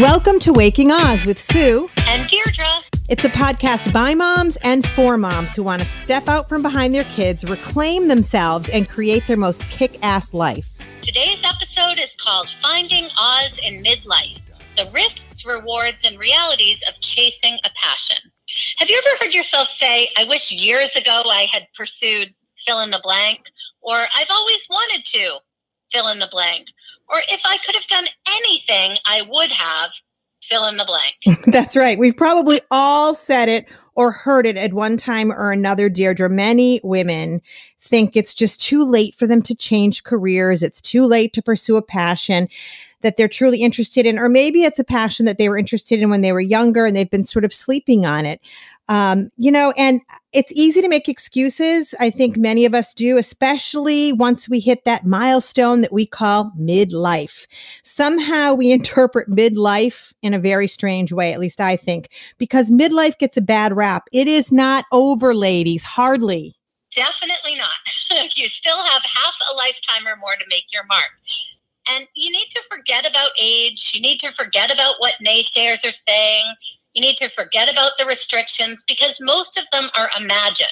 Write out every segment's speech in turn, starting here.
Welcome to Waking Oz with Sue and Deirdre. It's a podcast by moms and for moms who want to step out from behind their kids, reclaim themselves, and create their most kick ass life. Today's episode is called Finding Oz in Midlife The Risks, Rewards, and Realities of Chasing a Passion. Have you ever heard yourself say, I wish years ago I had pursued fill in the blank, or I've always wanted to fill in the blank? Or if I could have done anything, I would have fill in the blank. That's right. We've probably all said it or heard it at one time or another, Deirdre. Many women think it's just too late for them to change careers. It's too late to pursue a passion that they're truly interested in, or maybe it's a passion that they were interested in when they were younger and they've been sort of sleeping on it. Um, you know, and it's easy to make excuses. I think many of us do, especially once we hit that milestone that we call midlife. Somehow we interpret midlife in a very strange way, at least I think, because midlife gets a bad rap. It is not over, ladies, hardly. Definitely not. you still have half a lifetime or more to make your mark. And you need to forget about age. You need to forget about what naysayers are saying. You need to forget about the restrictions because most of them are imagined.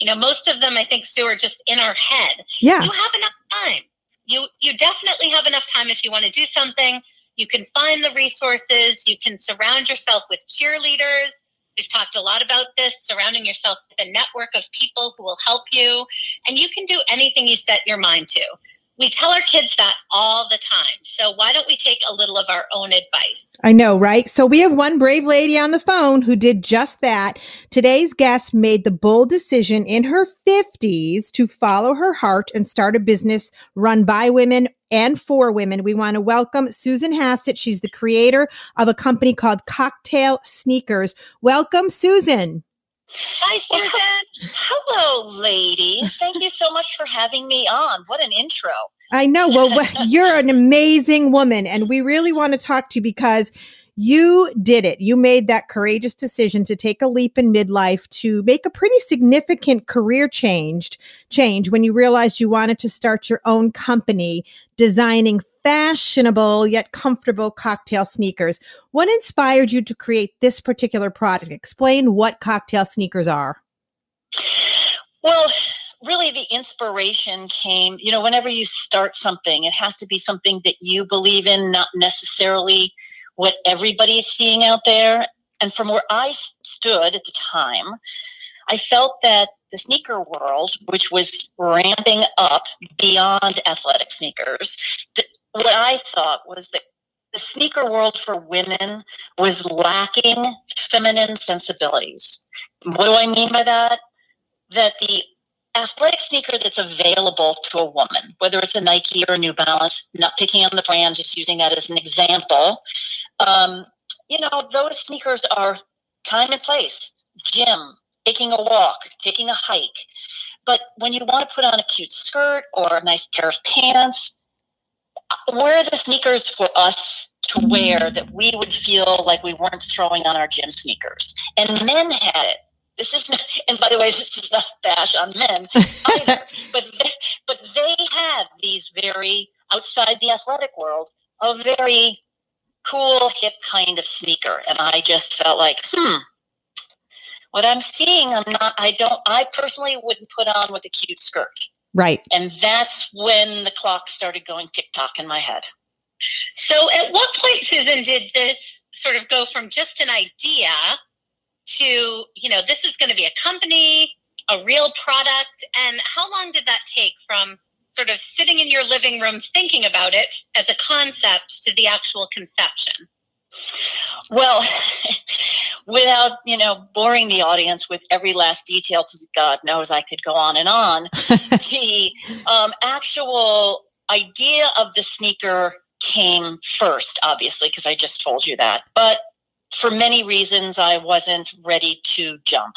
You know, most of them, I think, Sue, are just in our head. Yeah. You have enough time. You you definitely have enough time if you want to do something. You can find the resources. You can surround yourself with cheerleaders. We've talked a lot about this, surrounding yourself with a network of people who will help you. And you can do anything you set your mind to we tell our kids that all the time. So why don't we take a little of our own advice? I know, right? So we have one brave lady on the phone who did just that. Today's guest made the bold decision in her 50s to follow her heart and start a business run by women and for women. We want to welcome Susan Hassett. She's the creator of a company called Cocktail Sneakers. Welcome, Susan. Hi, Susan. Hello, ladies. Thank you so much for having me on. What an intro. I know. Well, you're an amazing woman, and we really want to talk to you because you did it. You made that courageous decision to take a leap in midlife to make a pretty significant career change change when you realized you wanted to start your own company designing fashionable yet comfortable cocktail sneakers. What inspired you to create this particular product? Explain what cocktail sneakers are. Well, really the inspiration came, you know, whenever you start something, it has to be something that you believe in, not necessarily what everybody is seeing out there. And from where I stood at the time, I felt that the sneaker world, which was ramping up beyond athletic sneakers, what I thought was that the sneaker world for women was lacking feminine sensibilities. What do I mean by that? That the athletic sneaker that's available to a woman, whether it's a Nike or a New Balance, not picking on the brand, just using that as an example, um, you know, those sneakers are time and place, gym, taking a walk, taking a hike. But when you want to put on a cute skirt or a nice pair of pants, where are the sneakers for us to wear that we would feel like we weren't throwing on our gym sneakers? And men had it. This is not, and by the way, this is not bash on men either. but they, but they had these very outside the athletic world a very cool, hip kind of sneaker. And I just felt like, hmm, what I'm seeing, I'm not, I don't, I personally wouldn't put on with a cute skirt. Right. And that's when the clock started going tick tock in my head. So at what point, Susan, did this sort of go from just an idea to, you know, this is going to be a company, a real product? And how long did that take from sort of sitting in your living room thinking about it as a concept to the actual conception? Well, without you know boring the audience with every last detail, because God knows I could go on and on. the um, actual idea of the sneaker came first, obviously, because I just told you that. But for many reasons, I wasn't ready to jump,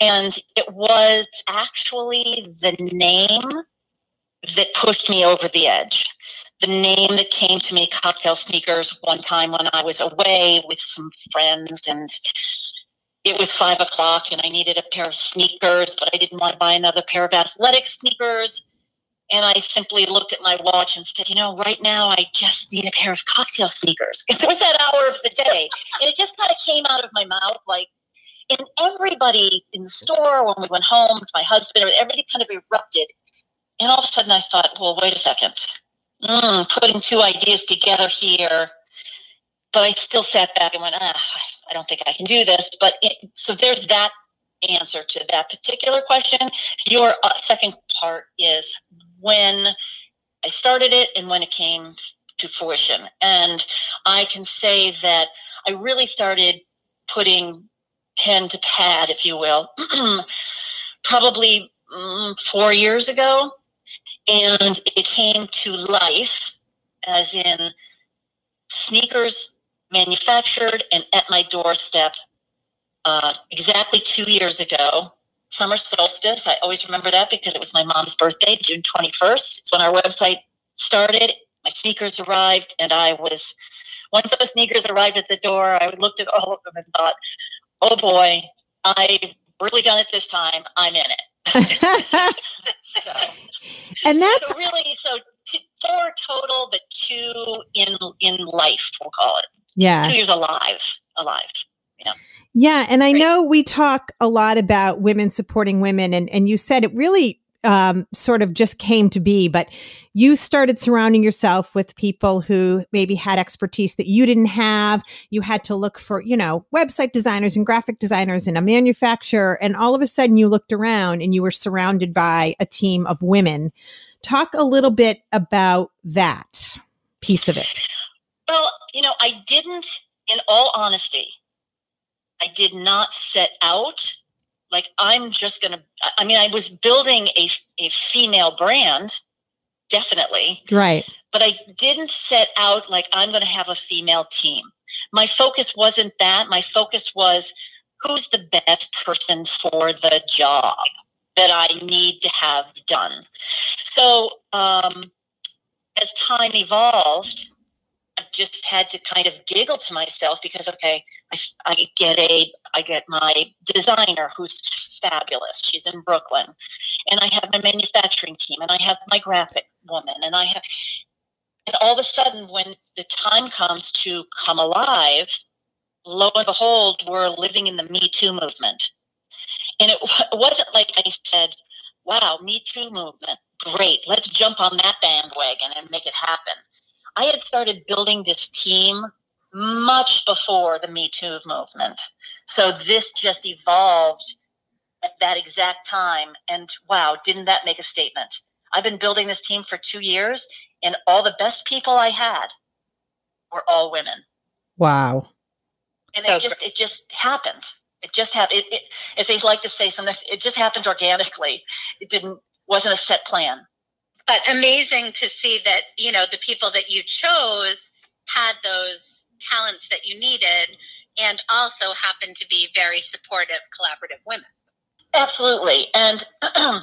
and it was actually the name that pushed me over the edge. The name that came to me, Cocktail Sneakers, one time when I was away with some friends and it was five o'clock and I needed a pair of sneakers, but I didn't want to buy another pair of athletic sneakers. And I simply looked at my watch and said, you know, right now I just need a pair of cocktail sneakers. It was that hour of the day. and it just kind of came out of my mouth like, and everybody in the store, when we went home my husband, everybody kind of erupted. And all of a sudden I thought, well, wait a second. Mm, putting two ideas together here. But I still sat back and went, ah, I don't think I can do this. But it, so there's that answer to that particular question. Your uh, second part is when I started it and when it came to fruition. And I can say that I really started putting pen to pad, if you will, probably mm, four years ago. And it came to life, as in sneakers manufactured and at my doorstep uh, exactly two years ago summer solstice. I always remember that because it was my mom's birthday, June 21st. It's when our website started. My sneakers arrived, and I was, once those sneakers arrived at the door, I looked at all of them and thought, oh boy, I've really done it this time. I'm in it. so, and that's so really so two, four total, but two in in life. We'll call it. Yeah, two years alive, alive. Yeah. Yeah. And I know we talk a lot about women supporting women, and, and you said it really um, sort of just came to be, but you started surrounding yourself with people who maybe had expertise that you didn't have. You had to look for, you know, website designers and graphic designers and a manufacturer. And all of a sudden you looked around and you were surrounded by a team of women. Talk a little bit about that piece of it. Well, you know, I didn't, in all honesty, I did not set out like I'm just going to I mean I was building a a female brand definitely. Right. But I didn't set out like I'm going to have a female team. My focus wasn't that. My focus was who's the best person for the job that I need to have done. So um, as time evolved, I just had to kind of giggle to myself because okay, I, get a I get my designer who's fabulous. She's in Brooklyn, and I have my manufacturing team, and I have my graphic woman, and I have. And all of a sudden, when the time comes to come alive, lo and behold, we're living in the Me Too movement. And it, it wasn't like I said, wow, Me Too movement, great, let's jump on that bandwagon and make it happen. I had started building this team much before the Me Too movement. So this just evolved at that exact time. And wow, didn't that make a statement? I've been building this team for two years, and all the best people I had were all women. Wow. And it just it just happened. It just happened. It, it, if they like to say something, it just happened organically. It didn't wasn't a set plan but amazing to see that you know the people that you chose had those talents that you needed and also happened to be very supportive collaborative women. Absolutely. And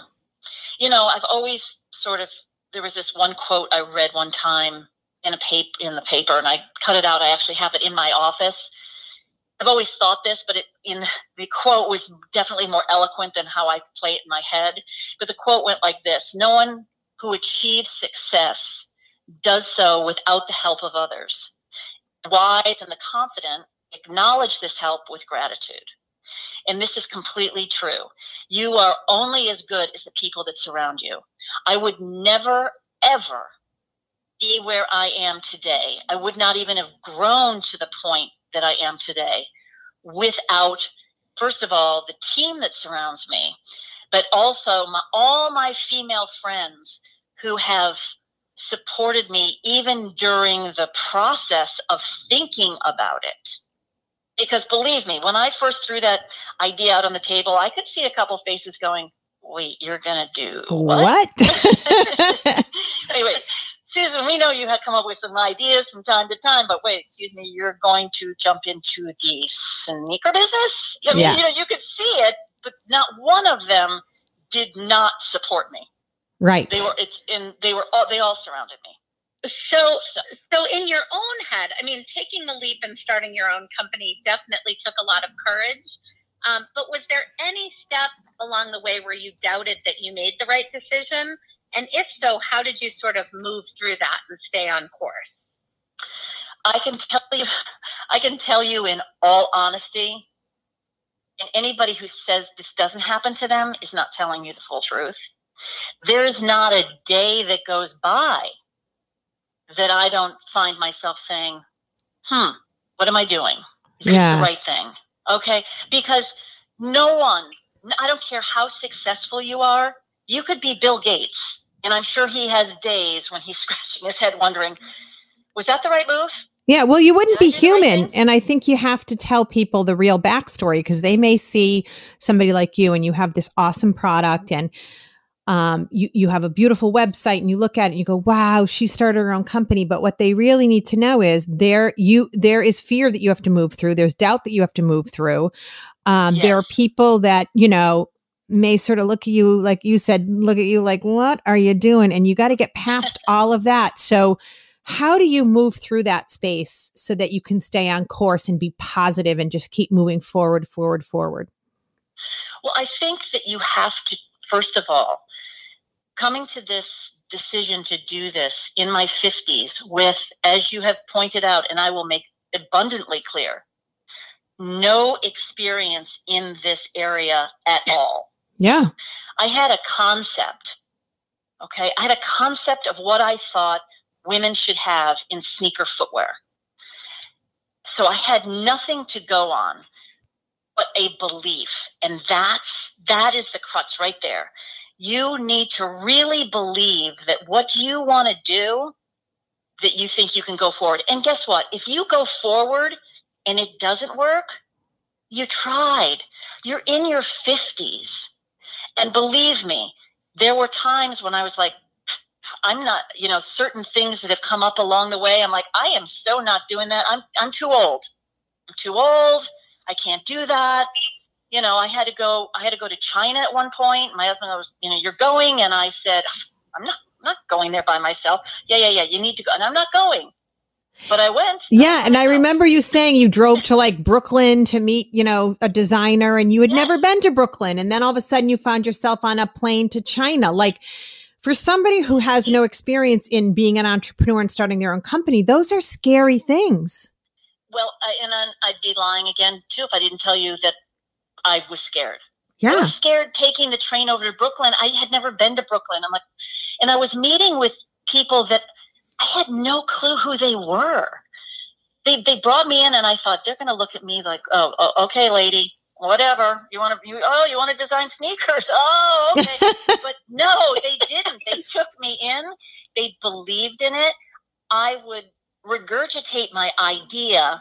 you know i've always sort of there was this one quote i read one time in a paper in the paper and i cut it out. I actually have it in my office. I've always thought this but it in the quote was definitely more eloquent than how i play it in my head. But the quote went like this no one who achieves success does so without the help of others. Wise and the confident acknowledge this help with gratitude. And this is completely true. You are only as good as the people that surround you. I would never, ever be where I am today. I would not even have grown to the point that I am today without, first of all, the team that surrounds me, but also my, all my female friends who have supported me even during the process of thinking about it. Because believe me, when I first threw that idea out on the table, I could see a couple faces going, wait, you're going to do what? what? anyway, Susan, we know you had come up with some ideas from time to time, but wait, excuse me, you're going to jump into the sneaker business? I mean, yeah. you know, you could see it, but not one of them did not support me. Right. They were it's in they were all they all surrounded me. So so in your own head, I mean, taking the leap and starting your own company definitely took a lot of courage. Um, but was there any step along the way where you doubted that you made the right decision? And if so, how did you sort of move through that and stay on course? I can tell you, I can tell you in all honesty, and anybody who says this doesn't happen to them is not telling you the full truth. There's not a day that goes by that I don't find myself saying, hmm, what am I doing? Is yeah. this the right thing? Okay. Because no one, I don't care how successful you are, you could be Bill Gates. And I'm sure he has days when he's scratching his head wondering, was that the right move? Yeah, well, you wouldn't be human. And I think you have to tell people the real backstory because they may see somebody like you and you have this awesome product and um, you, you have a beautiful website and you look at it and you go, wow, she started her own company. But what they really need to know is there you there is fear that you have to move through. There's doubt that you have to move through. Um, yes. There are people that, you know, may sort of look at you, like you said, look at you like, what are you doing? And you got to get past all of that. So how do you move through that space so that you can stay on course and be positive and just keep moving forward, forward, forward? Well, I think that you have to first of all, coming to this decision to do this in my 50s with, as you have pointed out, and I will make abundantly clear, no experience in this area at all. Yeah. I had a concept. Okay. I had a concept of what I thought women should have in sneaker footwear. So I had nothing to go on but a belief. And that's that is the crux right there. You need to really believe that what you want to do, that you think you can go forward. And guess what? If you go forward and it doesn't work, you tried. You're in your 50s. And believe me, there were times when I was like, I'm not, you know, certain things that have come up along the way. I'm like, I am so not doing that. I'm I'm too old. I'm too old. I can't do that. You know, I had to go. I had to go to China at one point. My husband was, you know, you're going, and I said, I'm not. I'm not going there by myself. Yeah, yeah, yeah. You need to go, and I'm not going. But I went. Yeah, and I remember you saying you drove to like Brooklyn to meet, you know, a designer, and you had yes. never been to Brooklyn, and then all of a sudden you found yourself on a plane to China. Like, for somebody who has no experience in being an entrepreneur and starting their own company, those are scary things. Well, I, and I'd be lying again too if I didn't tell you that I was scared. Yeah. I was scared taking the train over to Brooklyn. I had never been to Brooklyn. I'm like, and I was meeting with people that I had no clue who they were. They, they brought me in and I thought they're going to look at me like, oh, oh, okay, lady, whatever. You want to, you, oh, you want to design sneakers? Oh, okay. but no, they didn't. They took me in. They believed in it. I would regurgitate my idea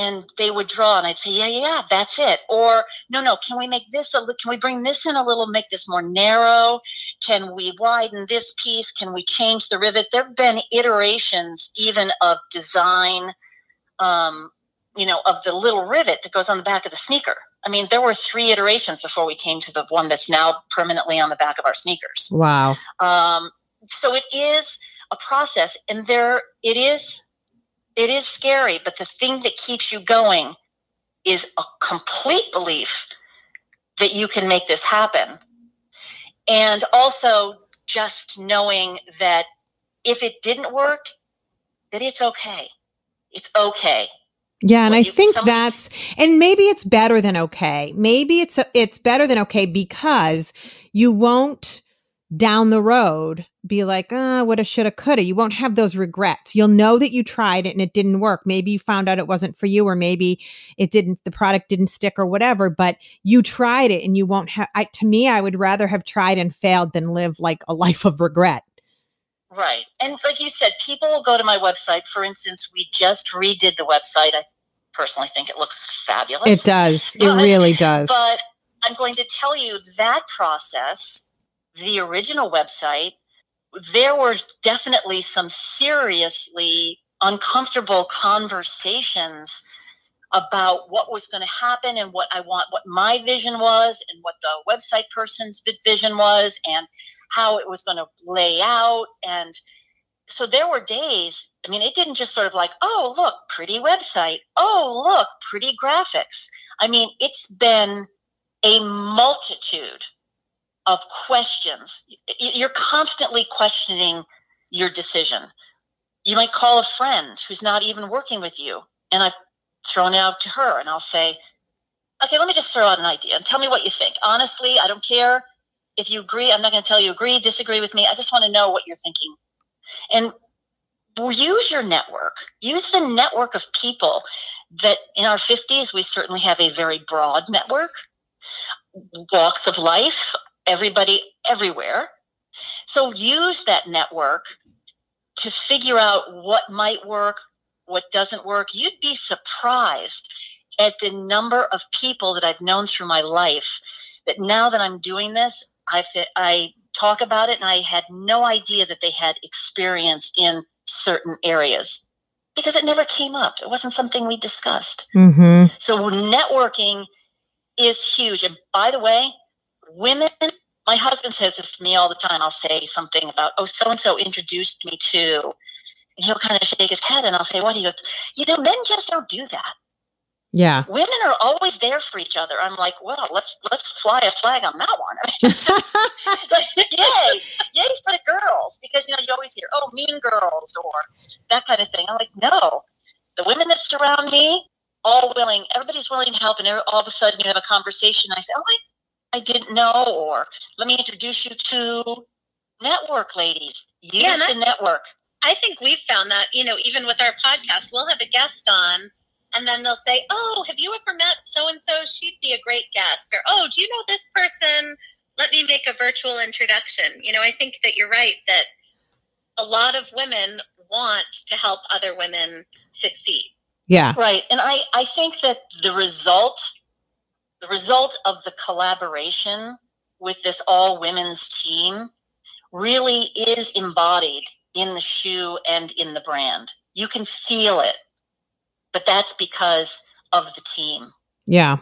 and they would draw and I'd say, yeah, yeah, that's it. Or no, no, can we make this a little, can we bring this in a little, make this more narrow? Can we widen this piece? Can we change the rivet? There have been iterations even of design, um, you know, of the little rivet that goes on the back of the sneaker. I mean, there were three iterations before we came to the one that's now permanently on the back of our sneakers. Wow. Um, so it is a process, and there it is it is scary, but the thing that keeps you going is a complete belief that you can make this happen. And also just knowing that if it didn't work, that it's okay. It's okay. Yeah, and I think that's and maybe it's better than okay. Maybe it's it's better than okay because you won't down the road be like, uh, woulda, shoulda, coulda. You won't have those regrets. You'll know that you tried it and it didn't work. Maybe you found out it wasn't for you, or maybe it didn't, the product didn't stick or whatever, but you tried it and you won't have, I, to me, I would rather have tried and failed than live like a life of regret. Right. And like you said, people will go to my website. For instance, we just redid the website. I personally think it looks fabulous. It does. It but, really does. But I'm going to tell you that process the original website, there were definitely some seriously uncomfortable conversations about what was going to happen and what I want, what my vision was, and what the website person's vision was, and how it was going to lay out. And so there were days, I mean, it didn't just sort of like, oh, look, pretty website. Oh, look, pretty graphics. I mean, it's been a multitude of questions. You're constantly questioning your decision. You might call a friend who's not even working with you, and I've thrown it out to her, and I'll say, Okay, let me just throw out an idea and tell me what you think. Honestly, I don't care if you agree. I'm not going to tell you agree, disagree with me. I just want to know what you're thinking. And use your network. Use the network of people that in our 50s, we certainly have a very broad network, walks of life, everybody everywhere. So use that network to figure out what might work, what doesn't work. You'd be surprised at the number of people that I've known through my life that now that I'm doing this, I, I talk about it and I had no idea that they had experience in certain areas because it never came up. It wasn't something we discussed. Mm-hmm. So networking is huge. And by the way, women, my husband says this to me all the time. I'll say something about, oh, so and so introduced me to, and he'll kind of shake his head and I'll say, what? He goes, you know, men just don't do that. Yeah. Women are always there for each other. I'm like, well, let's let's fly a flag on that one. like, yay, yay for the girls because you know you always hear, oh, mean girls or that kind of thing. I'm like, no, the women that surround me, all willing, everybody's willing to help, and all of a sudden you have a conversation. I say, oh, I, I didn't know, or let me introduce you to network ladies. Use yeah, the network. I think we've found that you know even with our podcast, we'll have a guest on and then they'll say, "Oh, have you ever met so and so? She'd be a great guest." Or, "Oh, do you know this person? Let me make a virtual introduction." You know, I think that you're right that a lot of women want to help other women succeed. Yeah. Right. And I I think that the result the result of the collaboration with this all women's team really is embodied in the shoe and in the brand. You can feel it but that's because of the team. Yeah.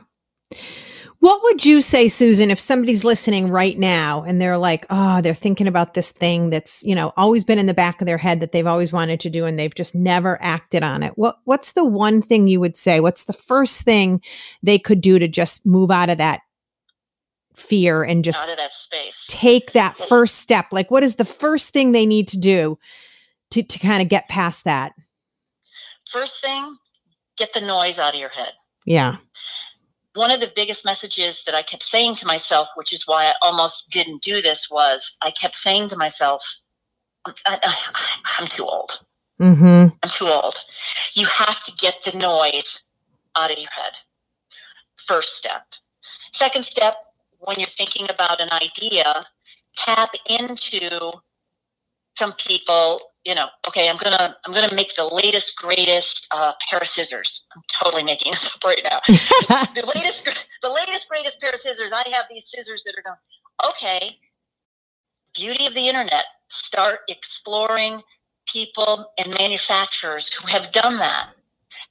What would you say, Susan, if somebody's listening right now and they're like, oh, they're thinking about this thing that's, you know, always been in the back of their head that they've always wanted to do and they've just never acted on it. What what's the one thing you would say? What's the first thing they could do to just move out of that fear and just out of that space. Take that first step. Like what is the first thing they need to do to to kind of get past that? First thing, get the noise out of your head. Yeah. One of the biggest messages that I kept saying to myself, which is why I almost didn't do this, was I kept saying to myself, I'm, I, am too old. Mm-hmm. I'm too old. You have to get the noise out of your head. First step. Second step, when you're thinking about an idea, tap into some people you know, okay, I'm gonna I'm gonna make the latest greatest uh, pair of scissors. I'm totally making this up right now. the latest the latest greatest pair of scissors. I have these scissors that are going. Okay, beauty of the internet. Start exploring people and manufacturers who have done that.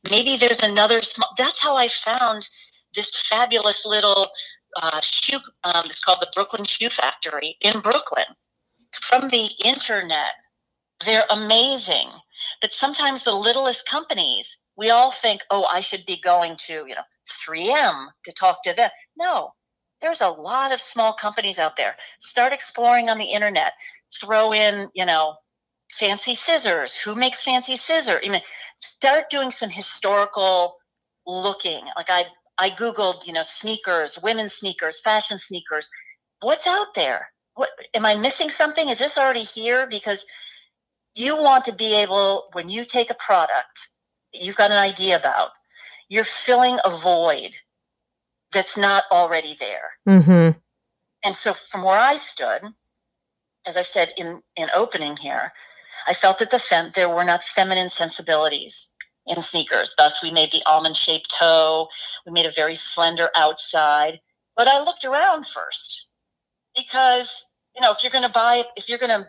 Maybe there's another small. That's how I found this fabulous little uh, shoe. Um, it's called the Brooklyn Shoe Factory in Brooklyn. From the internet, they're amazing. But sometimes the littlest companies, we all think, oh, I should be going to, you know, 3M to talk to them. No, there's a lot of small companies out there. Start exploring on the internet. Throw in, you know, fancy scissors. Who makes fancy scissors? I mean, start doing some historical looking. Like I, I googled, you know, sneakers, women's sneakers, fashion sneakers. What's out there? What am I missing something? Is this already here? Because you want to be able, when you take a product that you've got an idea about, you're filling a void that's not already there. Mm-hmm. And so, from where I stood, as I said in, in opening here, I felt that the fem- there were not feminine sensibilities in sneakers. Thus, we made the almond shaped toe. We made a very slender outside. But I looked around first because, you know, if you're going to buy, if you're going to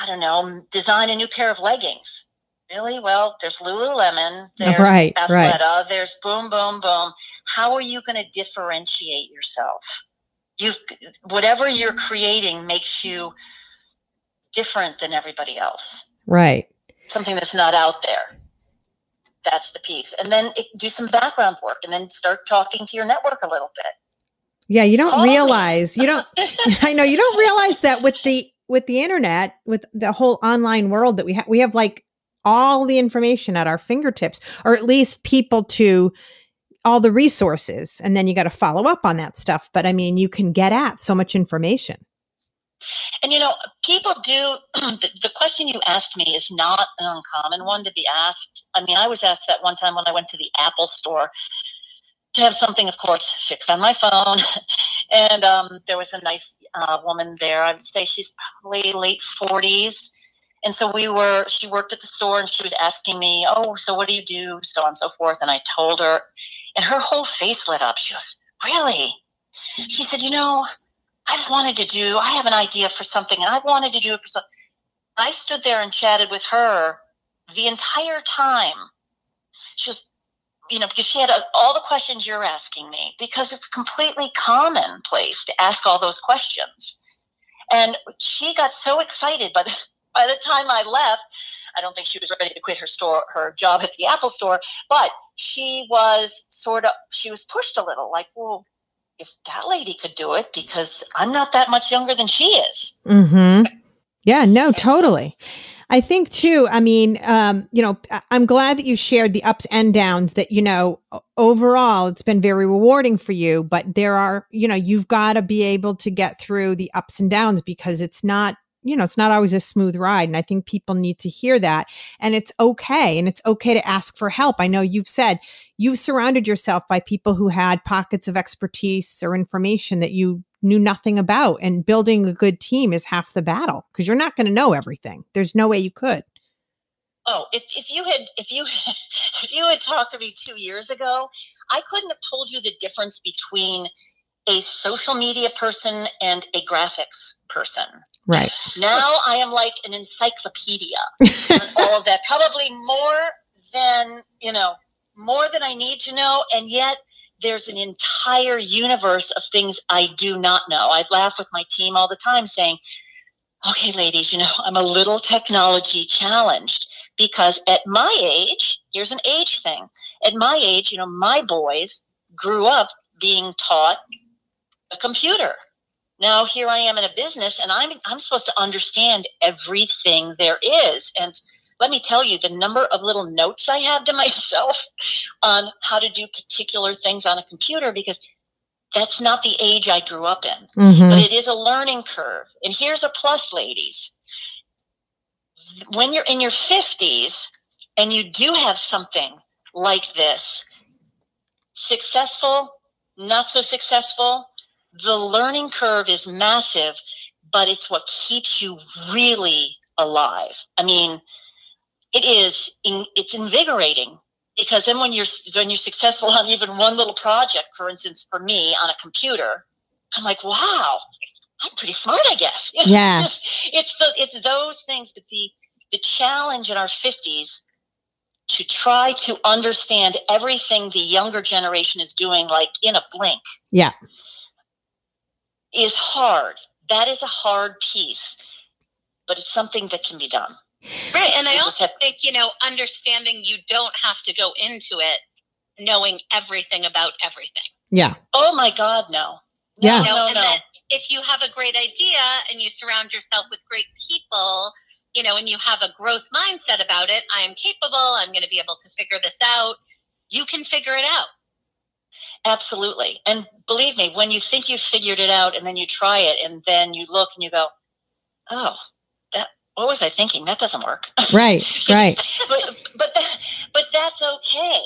I don't know, design a new pair of leggings. Really? Well, there's Lululemon, there's right, Athleta, right. there's boom, boom, boom. How are you going to differentiate yourself? You, whatever you're creating makes you different than everybody else. Right. Something that's not out there. that's the piece. And then it, do some background work and then start talking to your network a little bit. Yeah, you don't Call me. realize, you don't I know you don't realize that with the with the internet, with the whole online world that we have we have like all the information at our fingertips or at least people to all the resources and then you got to follow up on that stuff, but I mean, you can get at so much information. And you know, people do the, question you asked me is not an uncommon one to be asked. I mean, I was asked that one time when I went to the Apple store to have something, of course, fixed on my phone. and um, there was a nice uh, woman there. I would say she's probably late 40s. And so we were, she worked at the store and she was asking me, Oh, so what do you do? So on and so forth. And I told her, and her whole face lit up. She goes, Really? She said, You know, I've wanted to do, I have an idea for something and I wanted to do it for something. I stood there and chatted with her the entire time. She was, you know, because she had uh all the questions you're asking me, because it's completely commonplace to ask all those questions. And she got so excited by the, by the time I left. I don't think she was ready to quit her store, her job at the Apple store, but she was sort of, she was pushed a little like, well, if that lady could do it, because I'm not that much younger than she is. Mm-hmm. Yeah, no, totally. I think too, I mean, um, you know, I'm glad that you shared the ups and downs that, you know, overall it's been very rewarding for you, but there are, you know, you've got to be able to get through the ups and downs because it's not, you know, it's not always a smooth ride. And I think people need to hear that. And it's okay. And it's okay to ask for help. I know you've said you've surrounded yourself by people who had pockets of expertise or information that you knew nothing about and building a good team is half the battle because you're not going to know everything there's no way you could Oh, if, if you had if you if you had talked to me two years ago, I couldn't have told you the difference between a social media person and a graphics person. right Now I am like an encyclopedia on all of that. Probably more than you know, more than I need to know, and yet there's an entire universe of things I do not know. I laugh with my team all the time saying, okay, ladies, you know, I'm a little technology challenged because at my age, here's an age thing. At my age, you know, my boys grew up being taught a computer. Now here I am in a business and I'm I'm supposed to understand everything there is. And let me tell you, the number of little notes I have to myself on how to do particular things on a computer because that's not the age I grew up in Mhm. but it is a learning curve. And here's a plus, ladies. When you're in your 50s and you do have something like this, successful, not so successful, the learning curve is massive, but it's what keeps you really alive. I mean, it is in, it's invigorating because then when you're when you're successful on even one little project, for instance, for me on a computer, I'm like, wow, I'm pretty smart, I guess. Yeah. It's, just- it's the it's those things but the the challenge in our fifties to try to understand everything the younger generation is doing, like in a blink, Yeah. is hard. That is a hard piece, but it's something that can be done. Right. And I also think, you know, understanding you don't have to go into it knowing everything about everything. Yeah. Oh my God, no. Yeah. Know, No, and no. that if you have a great idea and you surround yourself with great people, you know, and you have a growth mindset about it, I am capable, I'm going to be able to figure this out, you can figure it out. Absolutely. And believe me, when you think you've figured it out and then you try it and then you look and you go, oh, what was I thinking? That doesn't work. Right. Right. but, but, that, but that's okay.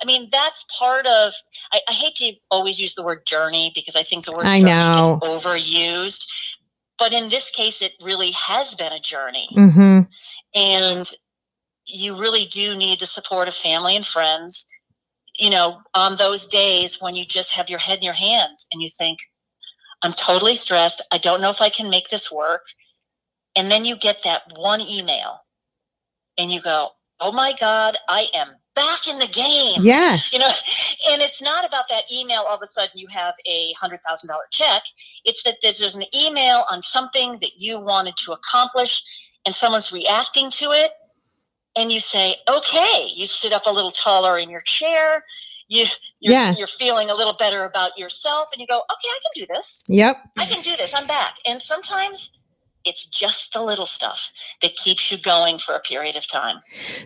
I mean, that's part of, I, I hate to always use the word journey because I think the word I journey know. gets overused. But in this case, it really has been a journey. Mm-hmm. and you really do need the support of family and friends you know on those days when you just have your head in your hands and you think i'm totally stressed i don't know if i can make this work and then you get that one email and you go oh my god i am back in the game Yeah. you know and it's not about that email all of a sudden you have a hundred thousand dollar check it's that there's, there's an email on something that you wanted to accomplish and someone's reacting to it and you say, okay, you sit up a little taller in your chair. You, you're, Yeah. you're feeling a little better about yourself and you go, okay, I can do this. Yep. I can do this. I'm back. And sometimes it's just the little stuff that keeps you going for a period of time.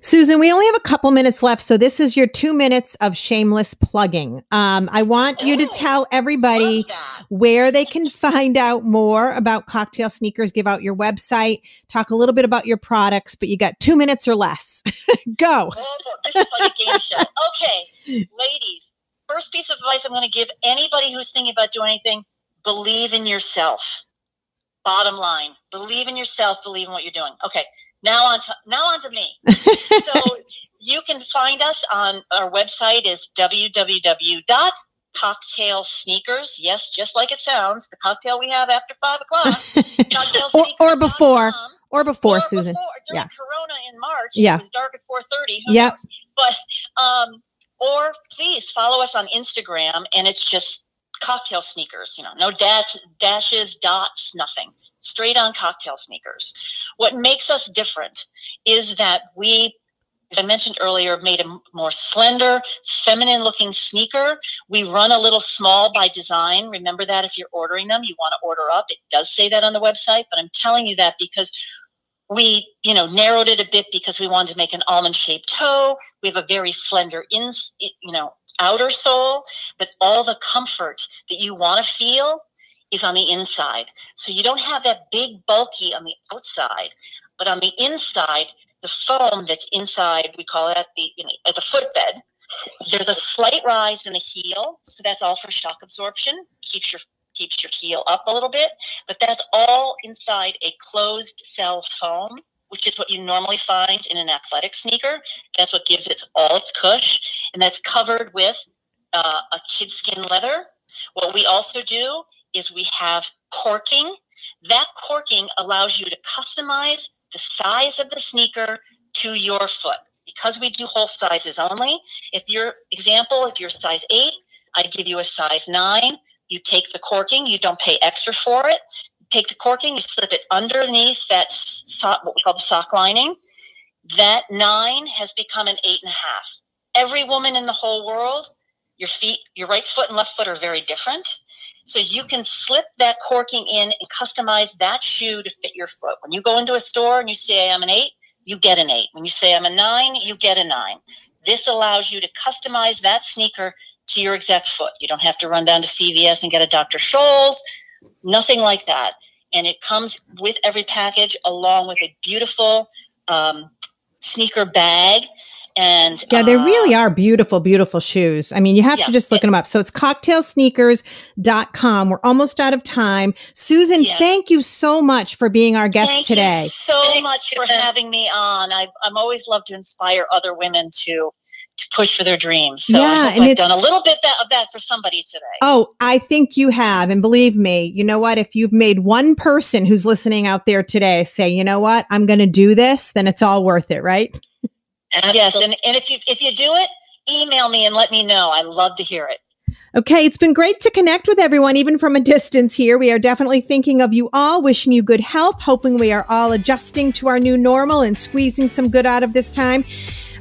Susan, we only have a couple minutes left, so this is your two minutes of shameless plugging. Um, I want you to tell everybody where they can find out more about cocktail sneakers, give out your website, talk a little bit about your products, but you got two minutes or less. Go. Oh, this is like a game show. Okay, ladies, first piece of advice I'm going to give anybody who's thinking about doing anything believe in yourself. Bottom line, believe in yourself, believe in what you're doing. Okay, now on to, now on to me. so you can find us on our website is www.cocktailsneakers. Yes, just like it sounds, the cocktail we have after five o'clock. Or- or before. or before, Or Susan. before, during Yeah. Corona in March. Yeah. It was dark at 4.30. Who Yep. knows? But, um, or please follow us on Instagram and it's just cocktail sneakers, you know, no dash, dashes, dots, nothing. Straight on cocktail sneakers. What makes us different is that we, as I mentioned earlier, made a more slender, feminine looking sneaker. We run a little small by design. Remember that if you're ordering them, you want to order up. It does say that on the website, but I'm telling you that because we, you know, narrowed it a bit because we wanted to make an almond shaped toe. We have a very slender in, you know, outer sole, but all the comfort that you want to feel is on the inside. So you don't have that big bulky on the outside, but on the inside, the foam that's inside, we call that the, you know, at the footbed. There's a slight rise in the heel, so that's all for shock absorption. Keeps your keeps your heel up a little bit, but that's all inside a closed cell foam, which is what you normally find in an athletic sneaker. That's what gives it all its cush, and that's covered with uh, a kid skin leather. What we also do is we have corking. That corking allows you to customize the size of the sneaker to your foot. Because we do whole sizes only, if your example, if you're size eight, I'd give you a size nine. You take the corking, you don't pay extra for it. Take the corking, you slip it underneath that sock, what we call the sock lining. That nine has become an eight and a half. Every woman in the whole world, your feet, your right foot and left foot are very different. So you can slip that corking in and customize that shoe to fit your foot. When you go into a store and you say, I'm an eight, you get an eight. When you say, I'm a nine, you get a nine. This allows you to customize that sneaker to your exact foot. You don't have to run down to CVS and get a Dr. Scholl's, nothing like that. And it comes with every package along with a beautiful um, sneaker bag. And Yeah, they uh, really are beautiful, beautiful shoes. I mean, you have to just look them up. So it's cocktailsneakers.com. We're almost out of time. Susan, Yes. thank you so much for being our guest Thank today. you so much for having me on. I, I'm always love to inspire other women to push for their dreams. So Yeah, and I've done a little bit that, of that for somebody today. Oh, I think you have. And believe me, you know what? If you've made one person who's listening out there today say, you know what, I'm going to do this, then it's all worth it, right? Yes, and, and if you if you do it, email me and let me know. I love to hear it. Okay, it's been great to connect with everyone, even from a distance here. We are definitely thinking of you all, wishing you good health, hoping we are all adjusting to our new normal and squeezing some good out of this time.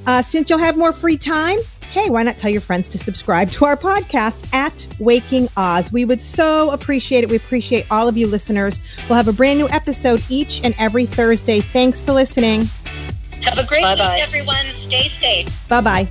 Uh, since you'll have more free time, hey, why not tell your friends to subscribe to our podcast at Waking Oz? We would so appreciate it. We appreciate all of you listeners. We'll have a brand new episode each and every Thursday. Thanks for listening. Have a great Bye-bye. week, everyone. Stay safe. Bye bye.